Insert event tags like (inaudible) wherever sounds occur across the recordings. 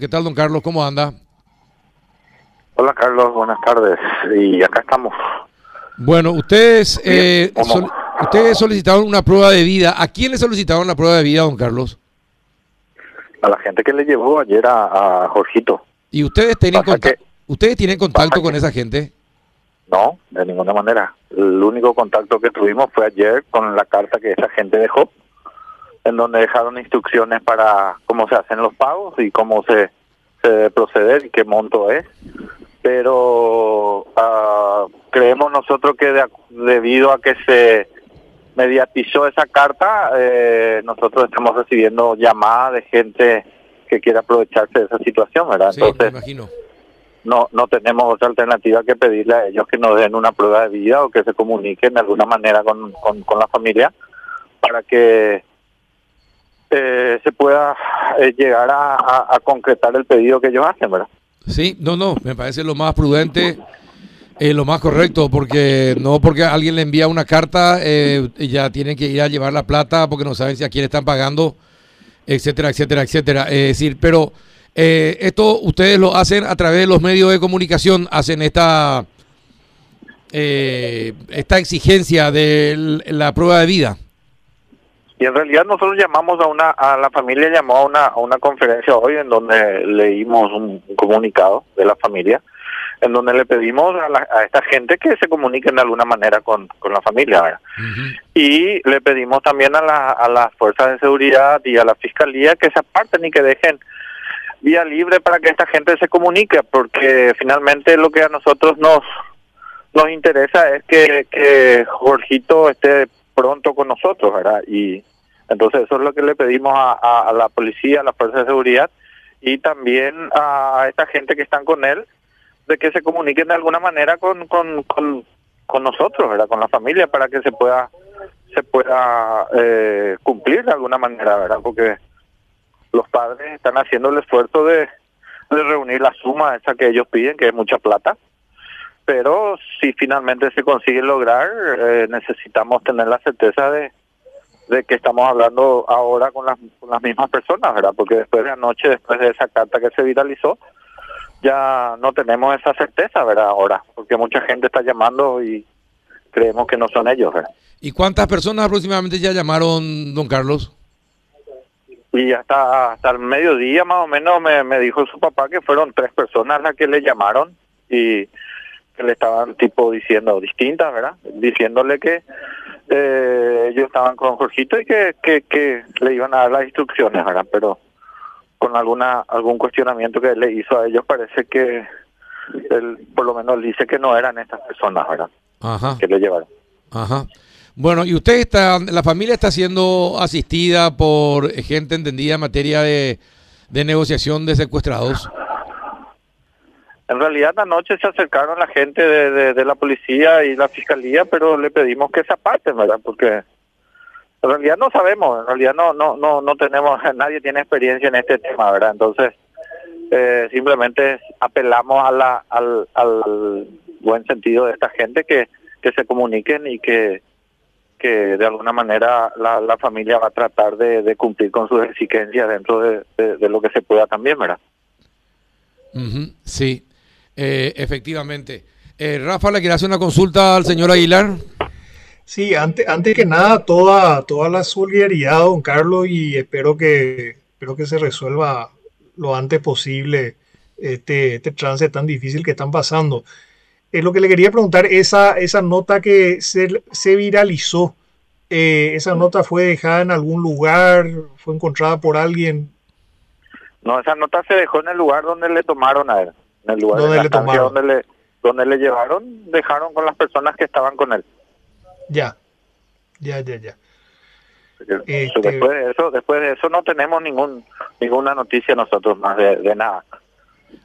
¿Qué tal, don Carlos? ¿Cómo anda? Hola, Carlos. Buenas tardes. Y acá estamos. Bueno, ustedes, eh, ustedes solicitaron una prueba de vida. ¿A quién le solicitaron la prueba de vida, don Carlos? A la gente que le llevó ayer a, a Jorgito. ¿Y ustedes tienen, que- ustedes tienen contacto con que- esa gente? No, de ninguna manera. El único contacto que tuvimos fue ayer con la carta que esa gente dejó, en donde dejaron instrucciones para cómo se hacen los pagos y cómo se, se debe proceder y qué monto es. Pero ah, creemos nosotros que de- debido a que se mediatizó esa carta, eh, nosotros estamos recibiendo llamadas de gente que quiere aprovecharse de esa situación, ¿verdad? Sí, me Entonces, imagino. no no tenemos otra alternativa que pedirle a ellos que nos den una prueba de vida o que se comuniquen de alguna manera con, con, con la familia para que eh, se pueda eh, llegar a, concretar el pedido que ellos hacen, ¿verdad? Sí, no, no, me parece lo más prudente, eh, lo más correcto, porque no porque alguien le envía una carta, eh, ya tienen que ir a llevar la plata porque no saben si a quién están pagando, etcétera, etcétera, etcétera. Es decir, pero eh, esto ustedes lo hacen a través de los medios de comunicación, hacen esta, esta exigencia de la prueba de vida. Y en realidad nosotros llamamos a una, a la familia llamó a una, a una conferencia hoy en donde leímos un, un comunicado de la familia, en donde le pedimos a, la- a esta gente que se comuniquen de alguna manera con, con la familia. Y le pedimos también a, la, a las fuerzas de seguridad y a la fiscalía que se aparten y que dejen vía libre para que esta gente se comunique, porque finalmente lo que a nosotros nos nos interesa es que, que Jorgito esté pronto con nosotros, ¿verdad? Y entonces eso es lo que le pedimos a, a- a la policía, a las fuerzas de seguridad y también a, esta gente que están con él, de que se comuniquen de alguna manera con, con, con, nosotros, ¿verdad? Con la familia para que se pueda se pueda eh, cumplir de alguna manera, ¿verdad? Porque los padres están haciendo el esfuerzo de reunir la suma esa que ellos piden, que es mucha plata. Pero si finalmente se consigue lograr, eh, necesitamos tener la certeza de, de que estamos hablando ahora con las, con las mismas personas, ¿verdad? Porque después de anoche, después de esa carta que se viralizó, ya no tenemos esa certeza, ¿verdad? Ahora, porque mucha gente está llamando y creemos que no son ellos, ¿verdad? ¿Y cuántas personas aproximadamente ya llamaron, don Carlos? Y hasta, hasta el mediodía más o menos me, me dijo su papá que fueron tres personas las que le llamaron y que le estaban tipo diciendo distintas, ¿verdad? Diciéndole que eh, ellos estaban con Jorgito y que, que, que le iban a dar las instrucciones, ¿verdad? Pero con alguna algún cuestionamiento que él le hizo a ellos parece que él por lo menos dice que no eran estas personas, ¿verdad? Ajá. Que le llevaron. Ajá. Bueno, y usted está, la familia está siendo asistida por gente entendida en materia de, de negociación de secuestrados. En realidad anoche se acercaron la gente de, de, la policía y la fiscalía, pero le pedimos que se aparten, ¿verdad? Porque en realidad no sabemos, en realidad no no no no tenemos, (laughs) nadie tiene experiencia en este tema, ¿verdad? Entonces eh, simplemente apelamos a la, al, al buen sentido de esta gente que, que se comuniquen y que que de alguna manera la, la familia va a tratar de, cumplir con sus exigencias dentro de, de- lo que se pueda también, ¿verdad? Sí, eh, efectivamente. Eh, Rafa, le quiere hacer una consulta al señor Aguilar. Sí, antes, antes que nada, toda, toda la solidaridad, don Carlos, y espero que, espero que se resuelva lo antes posible este, este trance tan difícil que están pasando. Eh, lo que le quería preguntar, esa, esa nota que se, se viralizó, eh, ¿esa nota fue dejada en algún lugar? ¿Fue encontrada por alguien? No, esa nota se dejó en el lugar donde le tomaron a él, en el lugar ¿Dónde de la le donde le donde le llevaron, dejaron con las personas que estaban con él. Ya, ya, ya, ya. Este- Después de eso, después de eso no tenemos ningún ninguna noticia nosotros más de, de nada.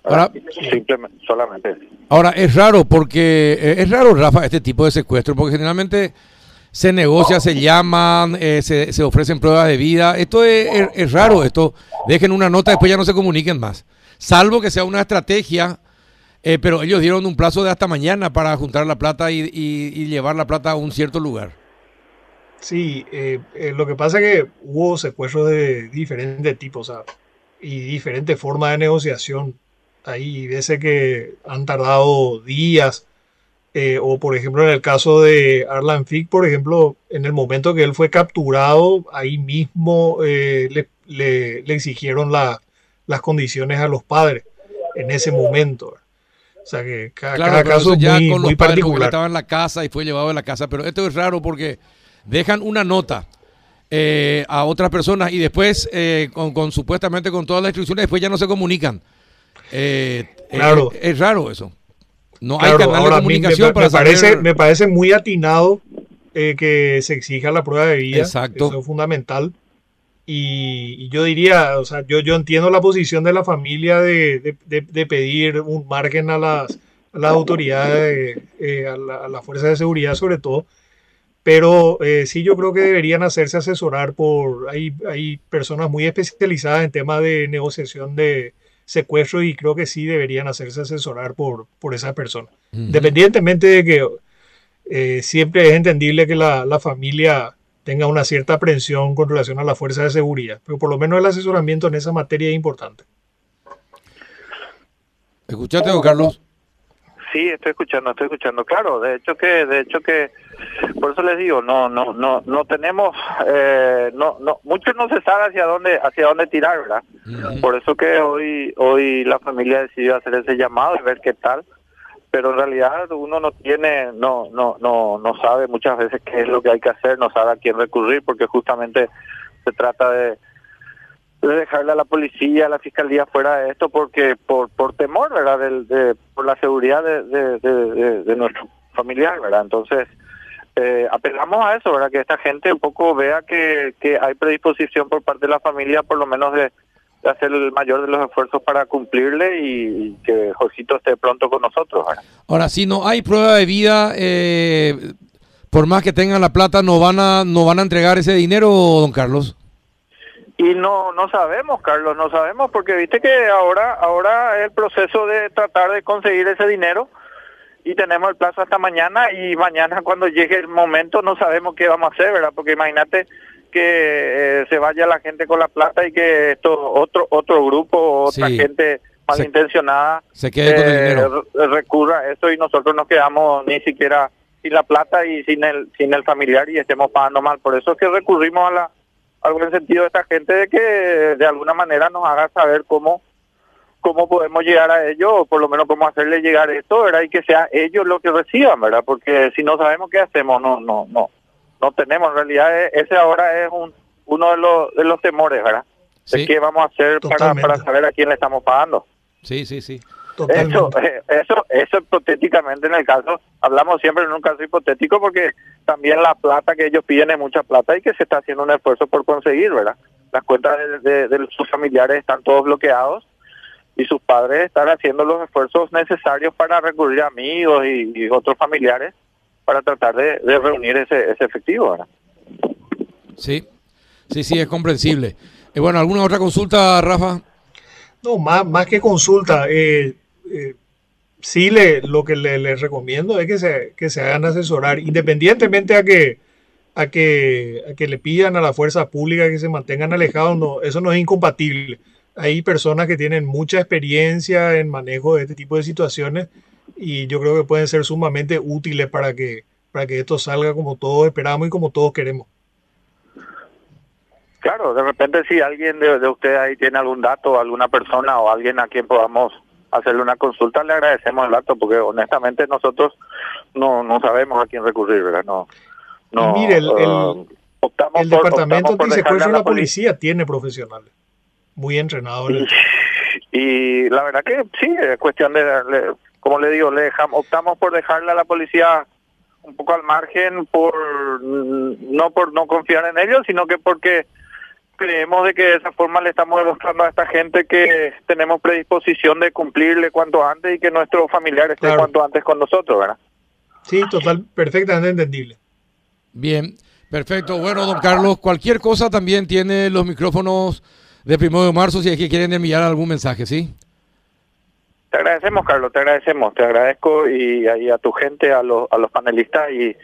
Ahora- simplemente solamente. Ahora, es raro porque, eh, es raro, Rafa, este tipo de secuestro, porque generalmente se negocia, se llaman, eh, se, se ofrecen pruebas de vida. Esto es, es- es raro, esto. Dejen una nota, después ya no se comuniquen más. Salvo que sea una estrategia, eh, pero ellos dieron un plazo de hasta mañana para juntar la plata y, llevar la plata a un cierto lugar. Sí, eh, eh, lo que pasa es que hubo secuestros de diferentes tipos. Y diferentes formas de negociación. Hay veces que han tardado días, o por ejemplo en el caso de Arlan Fick, por ejemplo, en el momento que él fue capturado, ahí mismo le, exigieron las condiciones a los padres en ese momento. O sea que cada, caso ya muy, con los particular. Estaba en la casa y fue llevado de la casa, pero esto es raro porque dejan una nota eh, a otras personas y después, eh, con, supuestamente con todas las instrucciones, después ya no se comunican. Eh, claro. Es, raro eso. No hay canal de comunicación me, para parece, me parece muy atinado que se exija la prueba de vida. Exacto. Eso es fundamental. Y, yo diría, o sea, yo, yo entiendo la posición de la familia de, pedir un margen a las, autoridades, a, la, a las fuerzas de seguridad sobre todo, pero eh, sí yo creo que deberían hacerse asesorar por, hay, hay personas muy especializadas en temas de negociación de secuestro y creo que sí deberían hacerse asesorar por, por esa persona. Independientemente de que eh, siempre es entendible que la, la, familia tenga una cierta aprensión con relación a la fuerza de seguridad, pero por lo menos el asesoramiento en esa materia es importante. ¿Escuchaste, don Carlos? Sí, estoy escuchando, estoy escuchando. Claro, de hecho que, de hecho que, por eso les digo, no, no, no, no tenemos, eh, no, no, muchos no se sabe hacia dónde, hacia dónde tirar, ¿verdad? Por eso que hoy, hoy la familia decidió hacer ese llamado y ver qué tal. Pero en realidad uno no tiene, no, no, no, no sabe muchas veces qué es lo que hay que hacer, no sabe a quién recurrir, porque justamente se trata de de dejarle a la policía, a la fiscalía fuera de esto porque por por temor, ¿verdad? De, por la seguridad de, de, de, nuestro familiar, ¿verdad? Entonces, eh, apelamos a eso, ¿verdad? Que esta gente un poco vea que, que hay predisposición por parte de la familia, por lo menos de, hacer el mayor de los esfuerzos para cumplirle y, que Jorgito esté pronto con nosotros. ¿verdad? Ahora, si no hay prueba de vida, eh, por más que tengan la plata, ¿no van a no van a entregar ese dinero, don Carlos? Y no no sabemos, Carlos, no sabemos porque viste que ahora ahora es el proceso de tratar de conseguir ese dinero y tenemos el plazo hasta mañana y mañana cuando llegue el momento no sabemos qué vamos a hacer, ¿verdad? Porque imagínate que eh, se vaya la gente con la plata y que esto otro otro grupo, otra gente malintencionada se, quede con el dinero. Eh, recurra a eso y nosotros nos quedamos ni siquiera sin la plata y sin el sin el familiar y estemos pagando mal. Por eso es que recurrimos a la algún sentido de esta gente de que de alguna manera nos haga saber cómo cómo podemos llegar a ellos o por lo menos cómo hacerle llegar esto, ¿verdad? Y que sea ellos los que reciban, ¿verdad? Porque si no sabemos qué hacemos, no no no no tenemos en realidad ese ahora es un uno de los de los temores, ¿verdad? De qué vamos a hacer para, para saber a quién le estamos pagando. Sí, sí, sí. Eso, eh, eso, eso hipotéticamente en el caso, hablamos siempre en un caso hipotético porque también la plata que ellos piden es mucha plata y que se está haciendo un esfuerzo por conseguir, ¿verdad? Las cuentas de, sus familiares están todos bloqueados y sus padres están haciendo los esfuerzos necesarios para recurrir a amigos y, otros familiares para tratar de, reunir ese, ese efectivo, ¿verdad? Sí, sí, sí, es comprensible. y eh, bueno, ¿alguna otra consulta, Rafa? No, más, más que consulta, eh, eh, sí le, lo que les recomiendo es que se, que se hagan asesorar, independientemente a que, a que, a que le pidan a la fuerza pública que se mantengan alejados, no, eso no es incompatible. Hay personas que tienen mucha experiencia en manejo de este tipo de situaciones y yo creo que pueden ser sumamente útiles para que, para que esto salga como todos esperamos y como todos queremos. Claro, de repente si alguien de, de usted ahí tiene algún dato, alguna persona o alguien a quien podamos hacerle una consulta, le agradecemos el dato, porque honestamente nosotros no, no sabemos a quién recurrir, ¿verdad? No, no, mire, el, uh, departamento de secuestro de la policía tiene profesionales muy entrenados. (laughs) Y, la verdad que sí, es cuestión de, como le digo, le dejamos, optamos por dejarle a la policía un poco al margen por no por no confiar en ellos, sino que porque creemos de que de esa forma le estamos demostrando a esta gente que tenemos predisposición de cumplirle cuanto antes y que nuestros familiares estén cuanto antes con nosotros, ¿verdad? Sí, total, perfectamente entendible. Bien, perfecto. Bueno, don Carlos, cualquier cosa también tiene los micrófonos de primero de marzo si es que quieren enviar algún mensaje, ¿sí? Te agradecemos, Carlos, te agradecemos, te agradezco y, a tu gente, a los, a los panelistas y,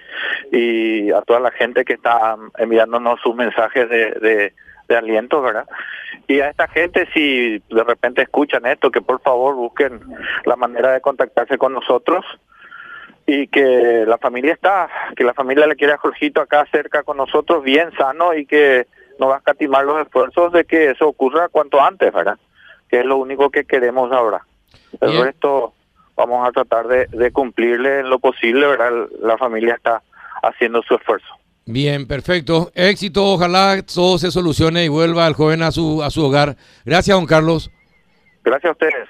y a toda la gente que está enviándonos sus mensajes de de aliento, ¿verdad? Y a esta gente, si de repente escuchan esto, que por favor busquen la manera de contactarse con nosotros y que la familia está, que la familia le quiere a Jorgito acá cerca con nosotros, bien sano y que no va a escatimar los esfuerzos de que eso ocurra cuanto antes, ¿verdad? Que es lo único que queremos ahora. El resto vamos a tratar de, de cumplirle en lo posible, ¿verdad? La familia está haciendo su esfuerzo. Bien, perfecto. Éxito, ojalá todo se solucione y vuelva el joven a su, a su hogar. Gracias, don Carlos. Gracias a ustedes.